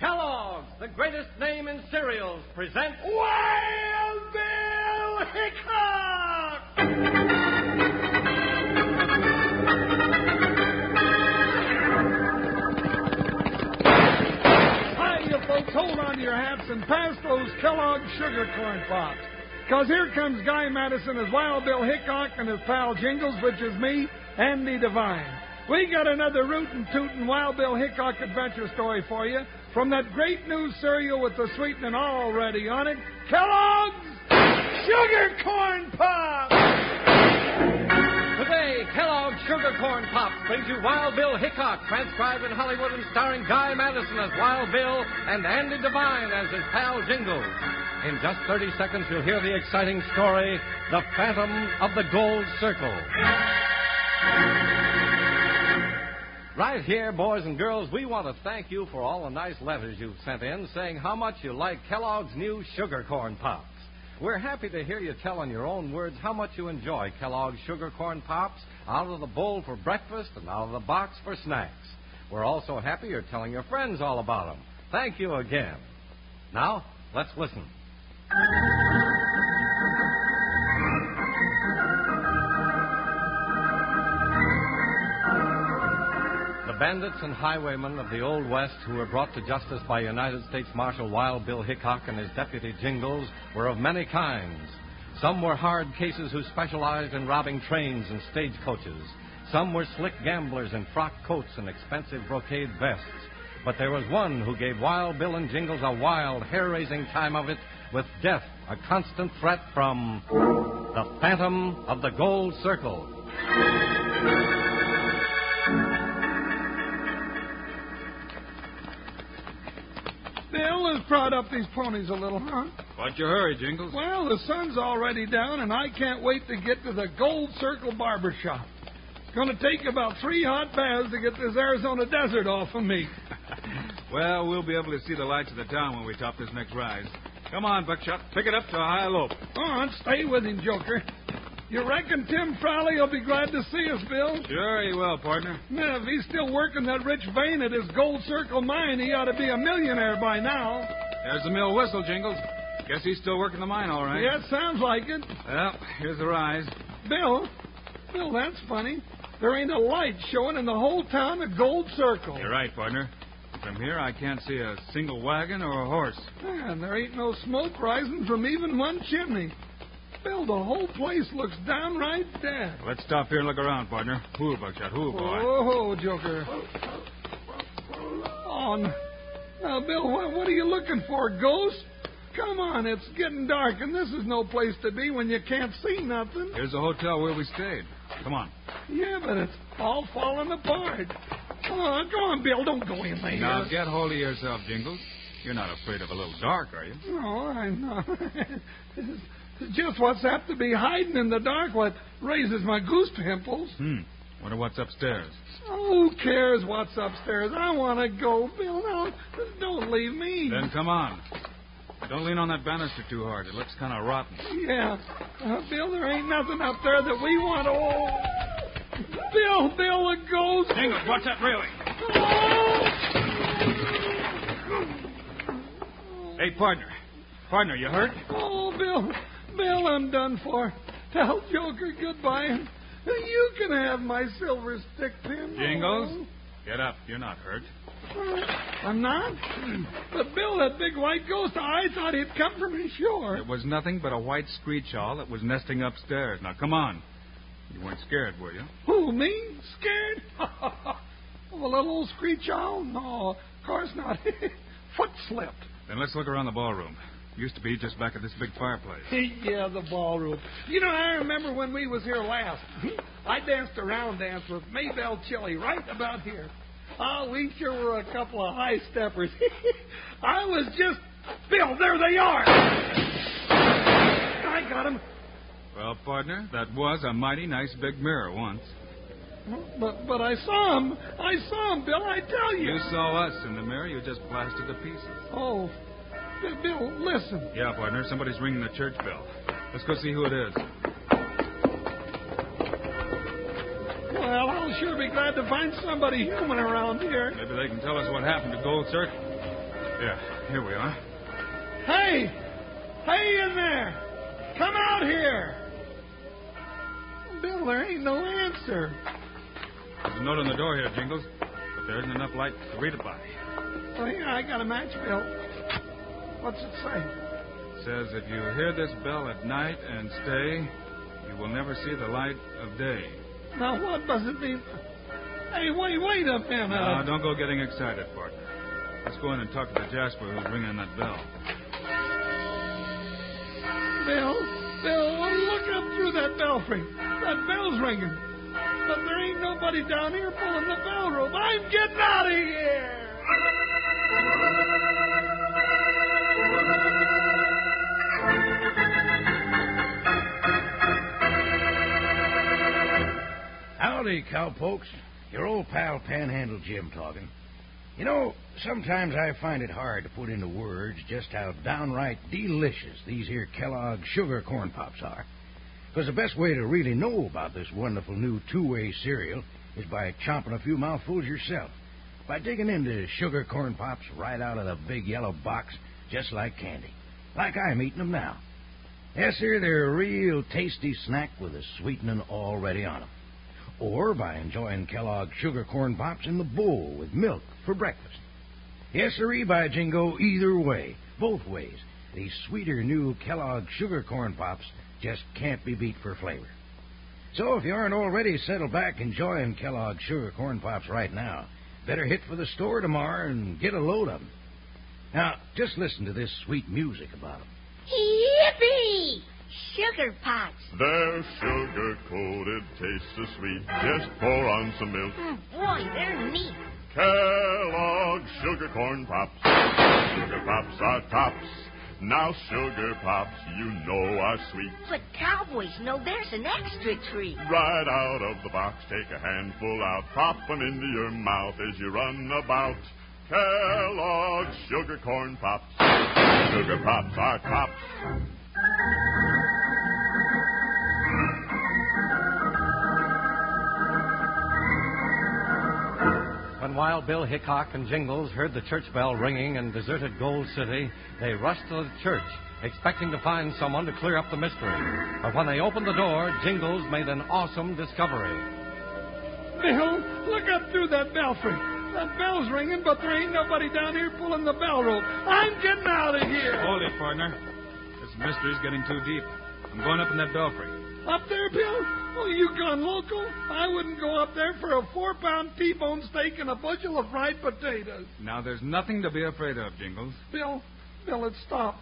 Kellogg's, the greatest name in cereals, presents Wild Bill Hickok! Hi, you folks. Hold on to your hats and pass those Kellogg sugar corn pops. Because here comes Guy Madison as Wild Bill Hickok and his pal Jingles, which is me, Andy Devine. We got another rootin' tootin' Wild Bill Hickok adventure story for you from that great new cereal with the sweetening already on it, Kellogg's Sugar Corn Pops! Today, Kellogg's Sugar Corn Pops brings you Wild Bill Hickok, transcribed in Hollywood and starring Guy Madison as Wild Bill and Andy Devine as his pal Jingles. In just 30 seconds, you'll hear the exciting story, The Phantom of the Gold Circle. Right here, boys and girls, we want to thank you for all the nice letters you've sent in saying how much you like Kellogg's new Sugar Corn Pops. We're happy to hear you tell in your own words how much you enjoy Kellogg's Sugar Corn Pops out of the bowl for breakfast and out of the box for snacks. We're also happy you're telling your friends all about them. Thank you again. Now, let's listen. Bandits and highwaymen of the Old West who were brought to justice by United States Marshal Wild Bill Hickok and his deputy Jingles were of many kinds. Some were hard cases who specialized in robbing trains and stagecoaches. Some were slick gamblers in frock coats and expensive brocade vests. But there was one who gave Wild Bill and Jingles a wild, hair raising time of it with death, a constant threat from the Phantom of the Gold Circle. Bill has brought up these ponies a little, huh? What's your hurry, Jingles? Well, the sun's already down, and I can't wait to get to the Gold Circle Barber Shop. It's going to take about three hot baths to get this Arizona desert off of me. well, we'll be able to see the lights of the town when we top this next rise. Come on, Buckshot. Pick it up to a high lope. On, stay with him, Joker. You reckon Tim Frawley will be glad to see us, Bill? Sure he will, partner. Yeah, if he's still working that rich vein at his Gold Circle mine, he ought to be a millionaire by now. There's the mill whistle, Jingles. Guess he's still working the mine, all right. Yeah, it sounds like it. Well, here's the rise. Bill, Bill, that's funny. There ain't a light showing in the whole town of Gold Circle. You're right, partner. From here, I can't see a single wagon or a horse. And there ain't no smoke rising from even one chimney. Bill, the whole place looks downright dead. Let's stop here and look around, partner. Who, Buckshot? Who, boy? Oh, Joker. On. Now, Bill, what, what are you looking for, ghost? Come on, it's getting dark, and this is no place to be when you can't see nothing. Here's the hotel where we stayed. Come on. Yeah, but it's all falling apart. Come on, go on, Bill. Don't go in there. Now, get hold of yourself, Jingles. You're not afraid of a little dark, are you? No, I'm not. Just what's apt to be hiding in the dark what raises my goose pimples. Hmm. Wonder what's upstairs. Oh, who cares what's upstairs? I want to go, Bill. No, don't leave me. Then come on. Don't lean on that banister too hard. It looks kind of rotten. Yeah. Uh, Bill, there ain't nothing up there that we want to. Oh. Bill, Bill, a ghost. Jingles, watch that railing. Hey, partner. Partner, you hurt? Oh, Bill. Bill, I'm done for. Tell Joker goodbye. and You can have my silver stick pin. Jingles, get up. You're not hurt. I'm not? But Bill, that big white ghost, I thought he'd come for me, sure. It was nothing but a white screech owl that was nesting upstairs. Now, come on. You weren't scared, were you? Who, me? Scared? oh, a little old screech owl? No, of course not. Foot slipped. Then let's look around the ballroom. Used to be just back at this big fireplace. yeah, the ballroom. You know, I remember when we was here last. I danced a round dance with Maybelle Chili right about here. Oh, we sure were a couple of high steppers. I was just Bill, there they are. I got 'em. Well, partner, that was a mighty nice big mirror once. But but I saw 'em. I saw 'em, Bill. I tell you. You saw us in the mirror. You just blasted to pieces. Oh, Bill, listen. Yeah, partner. Somebody's ringing the church bell. Let's go see who it is. Well, I'll sure be glad to find somebody human around here. Maybe they can tell us what happened to Gold Circle. Yeah, here we are. Hey! Hey in there! Come out here! Bill, there ain't no answer. There's a note on the door here, Jingles, but there isn't enough light to read it by. Well, here, I got a match, Bill. What's it say? It says if you hear this bell at night and stay, you will never see the light of day. Now, what does it mean? Hey, wait, wait a minute. Now, don't go getting excited, partner. Let's go in and talk to the Jasper who's ringing that bell. Bill, Bill, look up through that belfry. That bell's ringing. But there ain't nobody down here pulling the bell rope. I'm getting out of here. Howdy, cowpokes. Your old pal Panhandle Jim talking. You know, sometimes I find it hard to put into words just how downright delicious these here Kellogg sugar corn pops are. Because the best way to really know about this wonderful new two-way cereal is by chomping a few mouthfuls yourself. By digging into sugar corn pops right out of the big yellow box, just like candy. Like I'm eating them now. Yes, sir, they're a real tasty snack with a sweetening already on 'em or by enjoying Kellogg's sugar corn pops in the bowl with milk for breakfast. Yes, sirree, by jingo, either way, both ways, these sweeter new Kellogg's sugar corn pops just can't be beat for flavor. So if you aren't already settled back enjoying Kellogg's sugar corn pops right now, better hit for the store tomorrow and get a load of 'em. Now, just listen to this sweet music about 'em. Yippee! Sugar Pops. They're sugar coated, taste so sweet. Just pour on some milk. Mm, boy, they're neat. Kellogg's Sugar Corn Pops. Sugar Pops are tops. Now Sugar Pops, you know are sweet. But cowboys know there's an extra treat. Right out of the box, take a handful out, pop 'em into your mouth as you run about. Kellogg's Sugar Corn Pops. Sugar Pops are tops. When Wild Bill Hickok and Jingles heard the church bell ringing in deserted Gold Circle, they rushed to the church, expecting to find someone to clear up the mystery. But when they opened the door, Jingles made an awesome discovery. Bill, look up through that belfry. That bell's ringing, but there ain't nobody down here pulling the bell rope. I'm getting out of here. Hold it, partner. This mystery's getting too deep. I'm going up in that belfry. Up there, Bill? Oh, you gone local? I wouldn't go up there for a four-pound T-bone steak and a bushel of fried potatoes. Now, there's nothing to be afraid of, Jingles. Bill, Bill, it stop.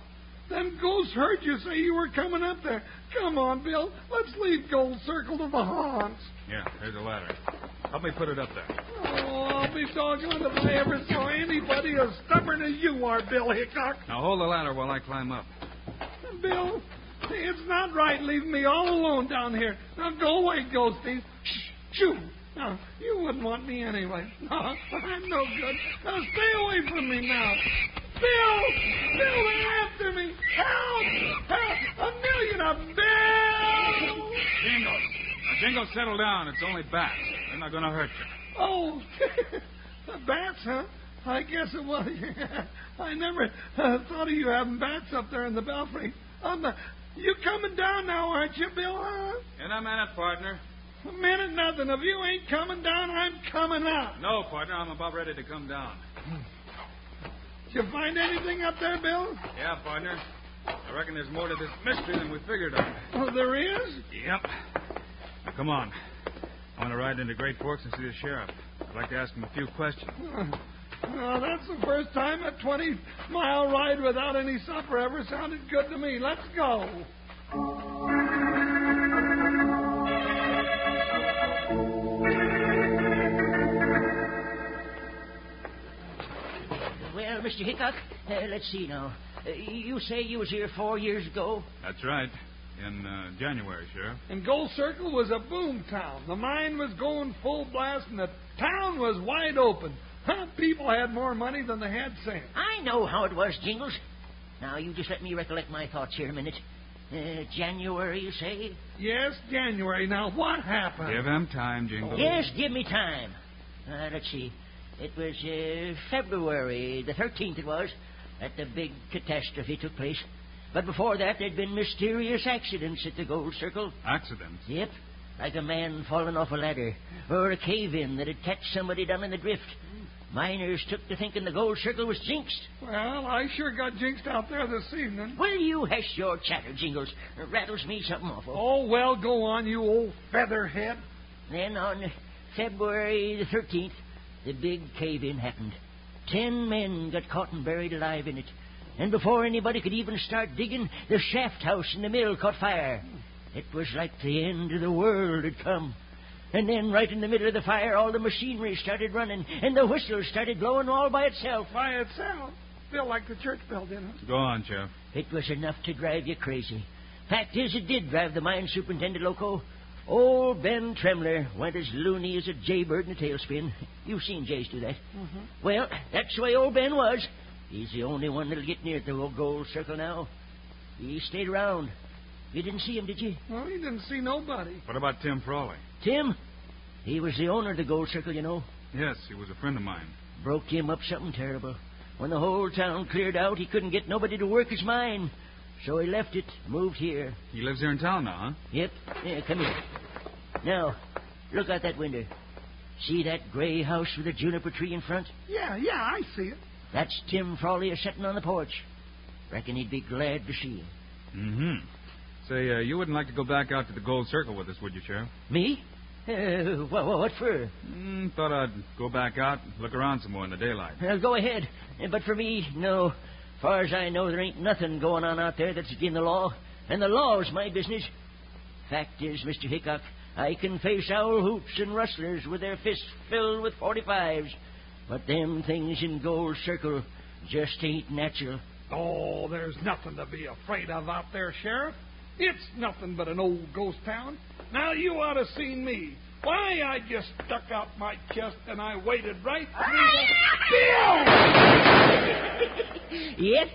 Them ghosts heard you say you were coming up there. Come on, Bill. Let's leave Gold Circle to the haunts. Yeah, here's a ladder. Help me put it up there. Oh, I'll be doggone if I ever saw anybody as stubborn as you are, Bill Hickok. Now, hold the ladder while I climb up. Bill, it's not right leaving me all alone down here. Now go away, Ghosty. Shh, shoo. Now, you wouldn't want me anyway. No, I'm no good. Now stay away from me now. Bill! Bill, they're after me! Help! Help! A million of! Bill! Jingles! Now, Jingles, settle down. It's only bats. They're not going to hurt you. Oh, bats, huh? I guess it was. I never uh, thought of you having bats up there in the belfry. Um, you coming down now, aren't you, Bill? Huh? In a minute, partner. A minute, nothing. If you ain't coming down, I'm coming up. No, partner, I'm about ready to come down. Did you find anything up there, Bill? Yeah, partner. I reckon there's more to this mystery than we figured on. Oh, there is? Yep. Now, come on. I want to ride into Great Forks and see the sheriff. I'd like to ask him a few questions. Uh-huh. Well, that's the first time a 20 mile ride without any supper ever sounded good to me. Let's go. Well, Mr. Hickok, uh, let's see now. Uh, you say you was here four years ago? That's right. In uh, January, Sheriff. And Gold Circle was a boom town. The mine was going full blast, and the town was wide open. Huh? People had more money than they had sense. I know how it was, Jingles. Now, you just let me recollect my thoughts here a minute. Uh, January, you say? Yes, January. Now, what happened? Give him time, Jingles. Yes, give me time. Uh, let's see. It was uh, February the 13th, it was, that the big catastrophe took place. But before that, there'd been mysterious accidents at the Gold Circle. Accidents? Yep, like a man falling off a ladder, or a cave in that had catch somebody down in the drift. Miners took to thinking the Gold Circle was jinxed. Well, I sure got jinxed out there this evening. Will you hush your chatter, Jingles? It rattles me something awful. Oh, well, go on, you old featherhead. Then on February the 13th, the big cave in happened. Ten men got caught and buried alive in it. And before anybody could even start digging, the shaft house in the mill caught fire. It was like the end of the world had come. And then, right in the middle of the fire, all the machinery started running, and the whistle started blowing all by itself. By itself. Feel like the church bell, didn't it? Go on, Sheriff. It was enough to drive you crazy. Fact is, it did drive the mine superintendent loco. Old Ben Tremler went as loony as a jaybird in a tailspin. You've seen jays do that. Mm-hmm. Well, that's the way old Ben was. He's the only one that'll get near the old gold circle now. He stayed around. You didn't see him, did you? Well, he didn't see nobody. What about Tim Frawley? Tim? He was the owner of the gold circle, you know. Yes, he was a friend of mine. Broke him up something terrible. When the whole town cleared out, he couldn't get nobody to work his mine. So he left it, moved here. He lives here in town now, huh? Yep. Yeah, come here. Now, look out that window. See that gray house with a juniper tree in front? Yeah, yeah, I see it. That's Tim Frawley a sitting on the porch. Reckon he'd be glad to see you. Mm-hmm. Say, uh, you wouldn't like to go back out to the Gold Circle with us, would you, Sheriff? Me? Uh, what, what for? Mm, thought I'd go back out and look around some more in the daylight. Well, go ahead. Uh, But for me, no. Far as I know, there ain't nothing going on out there that's against the law. And the law's my business. Fact is, Mr. Hickok, I can face owl hoots and rustlers with their fists filled with 45s. But them things in Gold Circle just ain't natural. Oh, there's nothing to be afraid of out there, Sheriff. It's nothing but an old ghost town. Now, you ought to seen me. Why, I just stuck out my chest and I waited right through the... Bill! Yep,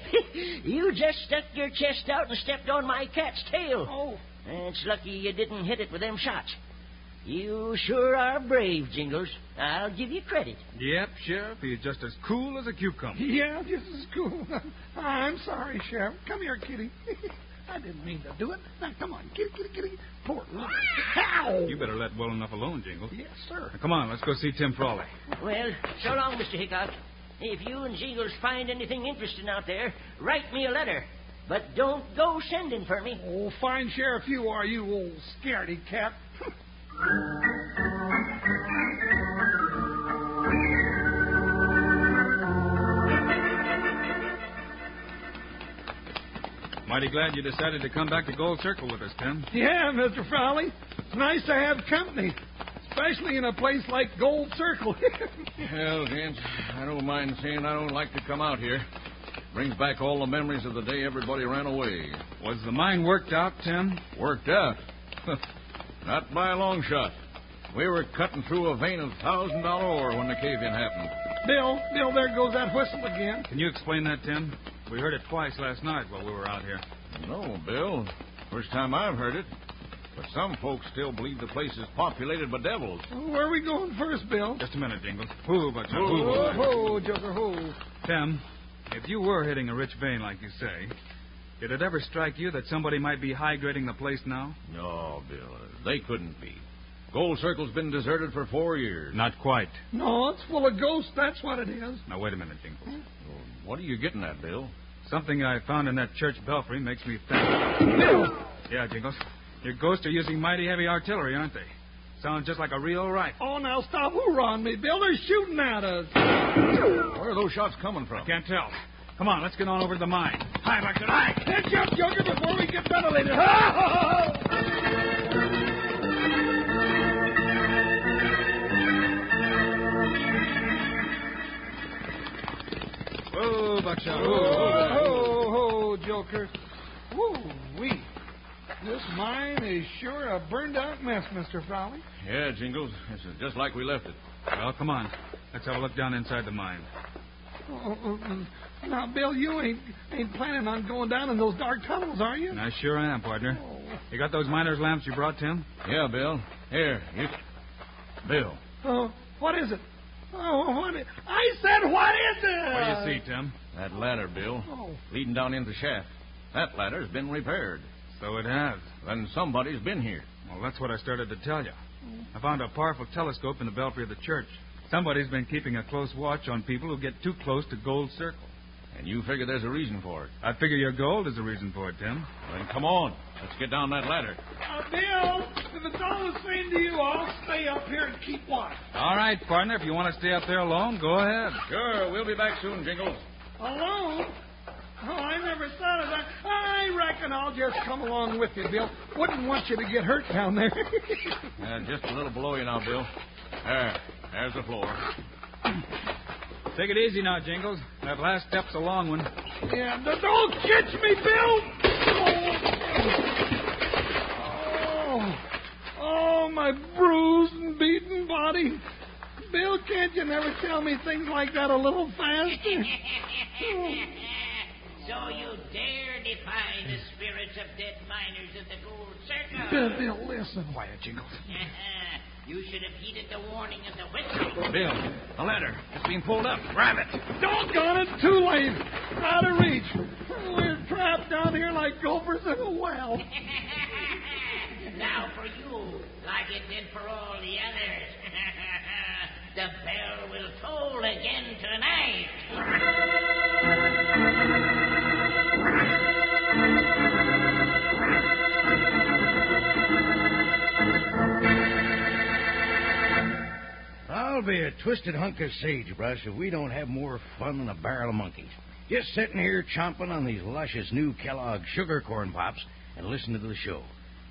you just stuck your chest out and stepped on my cat's tail. Oh, It's lucky you didn't hit it with them shots. You sure are brave, Jingles. I'll give you credit. Yep, Sheriff. He's just as cool as a cucumber. yeah, this is cool. I'm sorry, Sheriff. Come here, kitty. I didn't mean to do it. Now, come on, kitty, kitty, kitty. Poor little... Ow! You better let well enough alone, Jingle. Yes, sir. Now, come on, let's go see Tim Frawley. Well, so long, Mr. Hickok. If you and Jingles find anything interesting out there, write me a letter. But don't go sending for me. Oh, fine sheriff you are, you old scaredy cat. Mighty glad you decided to come back to Gold Circle with us, Tim. yeah, Mr. Frawley. It's nice to have company, especially in a place like Gold Circle. Hell, gents, I don't mind saying I don't like to come out here. Brings back all the memories of the day everybody ran away. Was the mine worked out, Tim? Worked out. Not by a long shot. We were cutting through a vein of thousand dollar ore when the cave in happened. Bill, Bill, there goes that whistle again. Can you explain that, Tim? We heard it twice last night while we were out here. No, Bill. First time I've heard it. But some folks still believe the place is populated by devils. Where are we going first, Bill? Just a minute, Jingles. Who, but Ho, ho, Joker, ho. Tim, if you were hitting a rich vein like you say, did it ever strike you that somebody might be high grading the place now? No, Bill, they couldn't be. Gold Circle's been deserted for four years. Not quite. No, it's full of ghosts, that's what it is. Now wait a minute, Jingles. What are you getting at, Bill? Something I found in that church belfry makes me think. Yeah, Jingles. Your ghosts are using mighty heavy artillery, aren't they? Sounds just like a real rifle. Oh, now stop hoorahing me, Bill. They're shooting at us. Where are those shots coming from? Can't tell. Come on, let's get on over to the mine. Hi, Bucket. Hi. Catch up, Joker, before we get ventilated. Whoa, Buckshot. Ho, Whoa. Ho, ho, Woo wee. This mine is sure a burned out mess, Mr. Frawley. Yeah, Jingles. This is just like we left it. Well, come on. Let's have a look down inside the mine. Oh, oh, oh. Now, Bill, you ain't ain't planning on going down in those dark tunnels, are you? I sure am, partner. Oh. You got those miner's lamps you brought, Tim? Yeah, Bill. Here, you. Bill, Oh, what is it? Oh, what? i- I said, what is it? What do you see, Tim? That ladder, Bill, Oh. leading down into the shaft. That ladder's been repaired. So it has. Then somebody's been here. Well, that's what I started to tell you. I found a powerful telescope in the belfry of the church. Somebody's been keeping a close watch on people who get too close to Gold Circle. And you figure there's a reason for it. I figure your gold is the reason for it, Tim. Then come on. Let's get down that ladder. Uh, Bill, if it's all the same to you, I'll stay up here and keep watch. All right, partner. If you want to stay up there alone, go ahead. Sure, we'll be back soon, Jingles. Alone? Oh, I never thought of that. I reckon I'll just come along with you, Bill. Wouldn't want you to get hurt down there. Uh, just a little below you now, Bill. There. There's the floor. Take it easy now, Jingles. That last step's a long one. yeah, d- don't catch me, Bill. Oh, oh, my bruised and beaten body. Bill, can't you never tell me things like that a little faster? so you dare defy the spirits of dead miners in the gold circle? Bill, Bill, listen. Quiet, Jingles. you go? You should have heeded the warning of the whistle. Bill, the ladder. It's being pulled up. Grab it. Don't Doggone it, too late. Out of reach. We're trapped down here like gophers in a well. now for you, like it did for all the others. The bell will toll again tonight. I'll be a twisted hunk of sagebrush if we don't have more fun than a barrel of monkeys. Just sitting here chomping on these luscious new Kellogg sugar corn pops and listening to the show.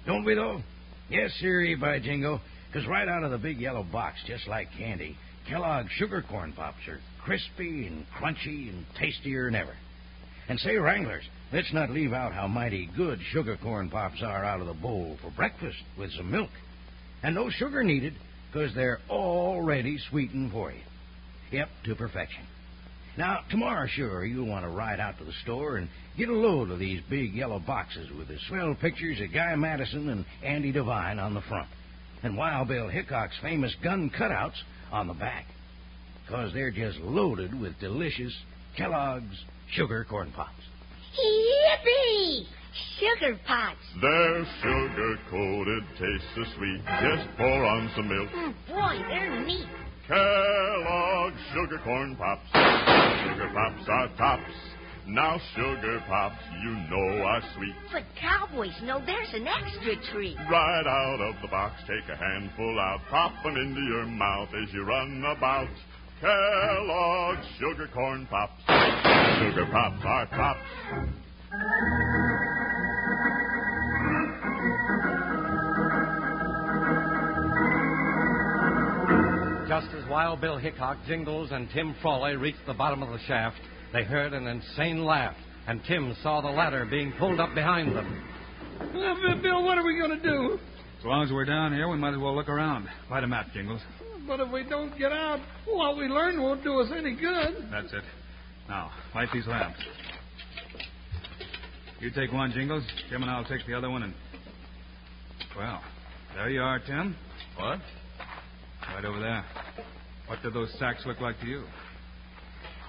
Don't we, though? Yes, sirree, by jingo. Because right out of the big yellow box, just like candy, Kellogg's sugar corn pops are crispy and crunchy and tastier than ever. And say, Wranglers, let's not leave out how mighty good sugar corn pops are out of the bowl for breakfast with some milk. And no sugar needed, because they're already sweetened for you. Yep, to perfection. Now, tomorrow, sure, you'll want to ride out to the store and get a load of these big yellow boxes with the swell pictures of Guy Madison and Andy Devine on the front, and Wild Bill Hickok's famous gun cutouts on the back. Because they're just loaded with delicious Kellogg's Sugar Corn Pops. Yippee! Sugar Pops. They're sugar coated, taste so sweet. Just pour on some milk. Mm, boy, they're neat. Kellogg's Sugar Corn Pops. Sugar Pops are tops. Now Sugar Pops, you know are sweet. But cowboys know there's an extra treat. Right out of the box, take a handful out, pop 'em into your mouth as you run about. Kellogg's Sugar Corn Pops. Sugar Pops are pops. Just as Wild Bill Hickok, Jingles, and Tim Frawley reached the bottom of the shaft, they heard an insane laugh, and Tim saw the ladder being pulled up behind them. Well, Bill, what are we going to do? As long as we're down here, we might as well look around. Light a map, Jingles. But if we don't get out, what we learn won't do us any good. That's it. Now, light these lamps. You take one, Jingles. Tim and I'll take the other one, and. Well, there you are, Tim. What? Right over there. What do those sacks look like to you?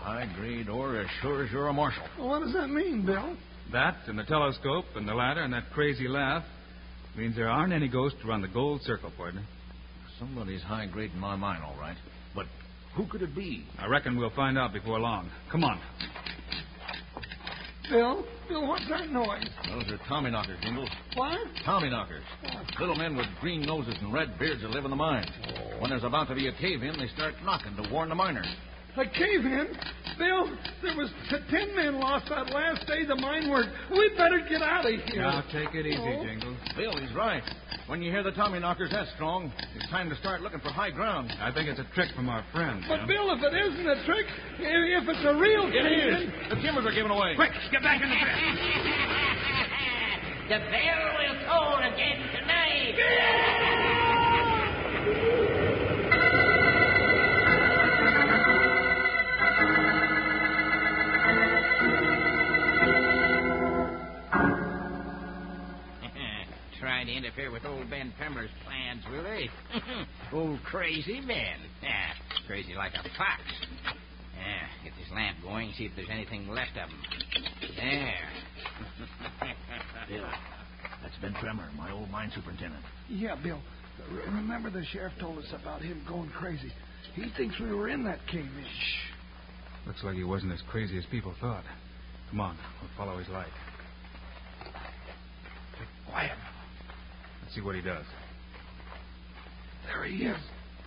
High grade ore as sure as you're a marshal. Well, what does that mean, Bill? That and the telescope and the ladder and that crazy laugh means there aren't any ghosts around the gold circle, partner. Somebody's high grade in my mind, all right. But who could it be? I reckon we'll find out before long. Come on. Bill? Bill, what's that noise? Those are Tommy knockers, Jingles. What? Tommy knockers. Little men with green noses and red beards that live in the mine. When there's about to be a cave in, they start knocking to warn the miners. A cave in? Bill, there was t- ten men lost that last day the mine worked. We'd better get out of here. Now, take it easy, Oh. Jingles. Bill, he's right. When you hear the Tommy knockers that strong, it's time to start looking for high ground. I think it's a trick from our friend. But, Tim. Bill, if it isn't a trick, i- if it's a real It cave is. in, The timbers are giving away. Quick, get back in the pit. the bell will toll again tonight. Trying to interfere with old Ben Pember's plans, will they? old crazy men. crazy like a fox. Yeah, get this lamp going, see if there's anything left of him. There. Bill, that's Ben Tremler, my old mine superintendent. Yeah, Bill. Remember the sheriff told us about him going crazy. He thinks we were in that cave in. Looks like he wasn't as crazy as people thought. Come on, we'll follow his light. Quiet. Let's see what he does. There he is,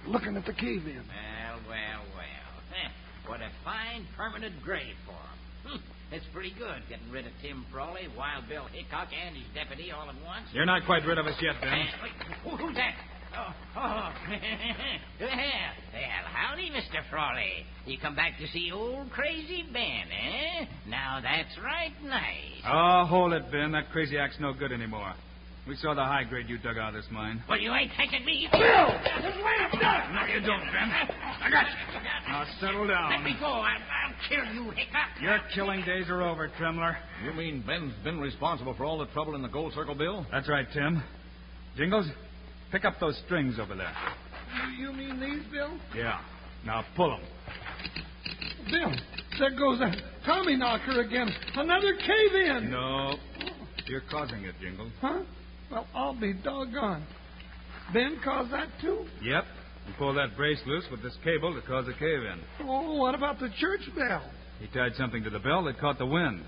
looking at the cave in. Well, well, well. What a fine permanent grave for him. Hmm, It's pretty good getting rid of Tim Frawley, Wild Bill Hickok, and his deputy all at once. You're not quite rid of us yet, Ben. Eh, wait, who- who's that? Oh, oh. well, well, howdy, Mr. Frawley. You come back to see old crazy Ben, eh? Now that's right nice. Oh, hold it, Ben. That crazy act's no good anymore. We saw the high grade you dug out of this mine. Well, you ain't taking me. Bill! His lamp's done! No, you don't, Ben. I got you. Now settle Let down. me go. I'll, I'll kill you, Hickok. Your killing days are over, Tremler. You mean Ben's been responsible for all the trouble in the Gold Circle, Bill? That's right, Tim. Jingles, pick up those strings over there. You, you mean these, Bill? Yeah. Now pull them. Bill, there goes that Tommy knocker again. Another cave in. No. You're causing it, Jingles. Huh? Well, I'll be doggone. Ben caused that too? Yep. You pulled that brace loose with this cable to cause a cave in. Oh, what about the church bell? He tied something to the bell that caught the wind.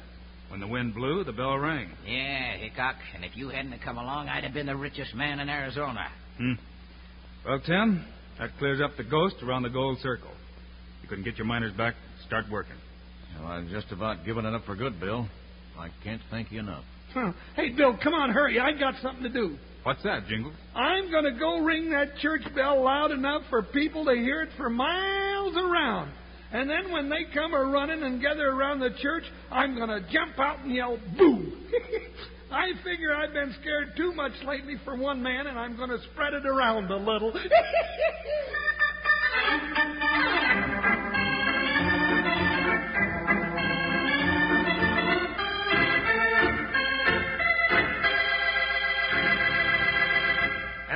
When the wind blew, the bell rang. Yeah, Hickok. And if you hadn't come along, I'd have been the richest man in Arizona. Hmm. Well, Tim, that clears up the ghost around the gold circle. You couldn't get your miners back. Start working. Well, I've just about given it up for good, Bill. I can't thank you enough. Huh. Hey, Bill, come on, hurry. I got something to do. What's that, Jingles? I'm going to go ring that church bell loud enough for people to hear it for miles around. And then when they come a running and gather around the church, I'm going to jump out and yell, boo! I figure I've been scared too much lately for one man, and I'm going to spread it around a little.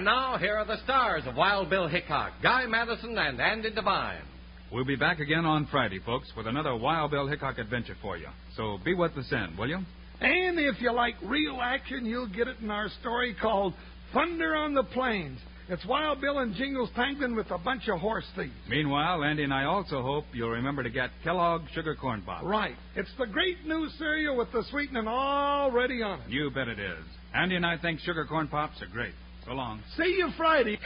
And now, here are the stars of Wild Bill Hickok, Guy Madison, and Andy Devine. We'll be back again on Friday, folks, with another Wild Bill Hickok adventure for you. So be with us then, will you? And if you like real action, you'll get it in our story called Thunder on the Plains. It's Wild Bill and Jingles tangling with a bunch of horse thieves. Meanwhile, Andy and I also hope you'll remember to get Kellogg Sugar Corn Pops. Right. It's the great new cereal with the sweetening already on it. You bet it is. Andy and I think Sugar Corn Pops are great. So long. See you Friday.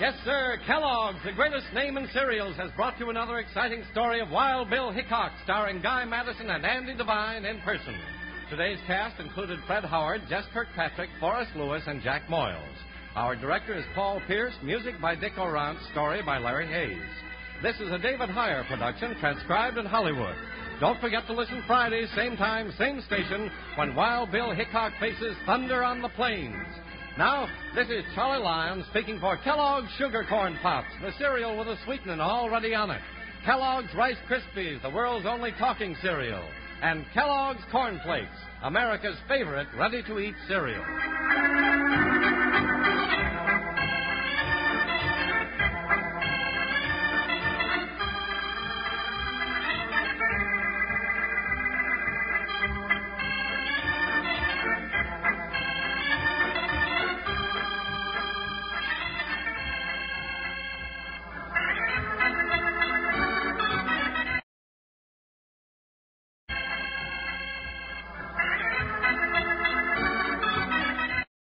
Yes, sir. Kellogg's, the greatest name in cereals, has brought you another exciting story of Wild Bill Hickok, starring Guy Madison and Andy Devine in person. Today's cast included Fred Howard, Jess Kirkpatrick, Forrest Lewis, and Jack Moyles. Our director is Paul Pierce, music by Dick Aurandt, story by Larry Hayes. This is a David Heyer production, transcribed in Hollywood. Don't forget to listen Friday, same time, same station, when Wild Bill Hickok faces Thunder on the Plains. Now, this is Charlie Lyon speaking for Kellogg's Sugar Corn Pops, the cereal with a sweetening already on it. Kellogg's Rice Krispies, the world's only talking cereal. And Kellogg's Corn Flakes, America's favorite ready to eat cereal.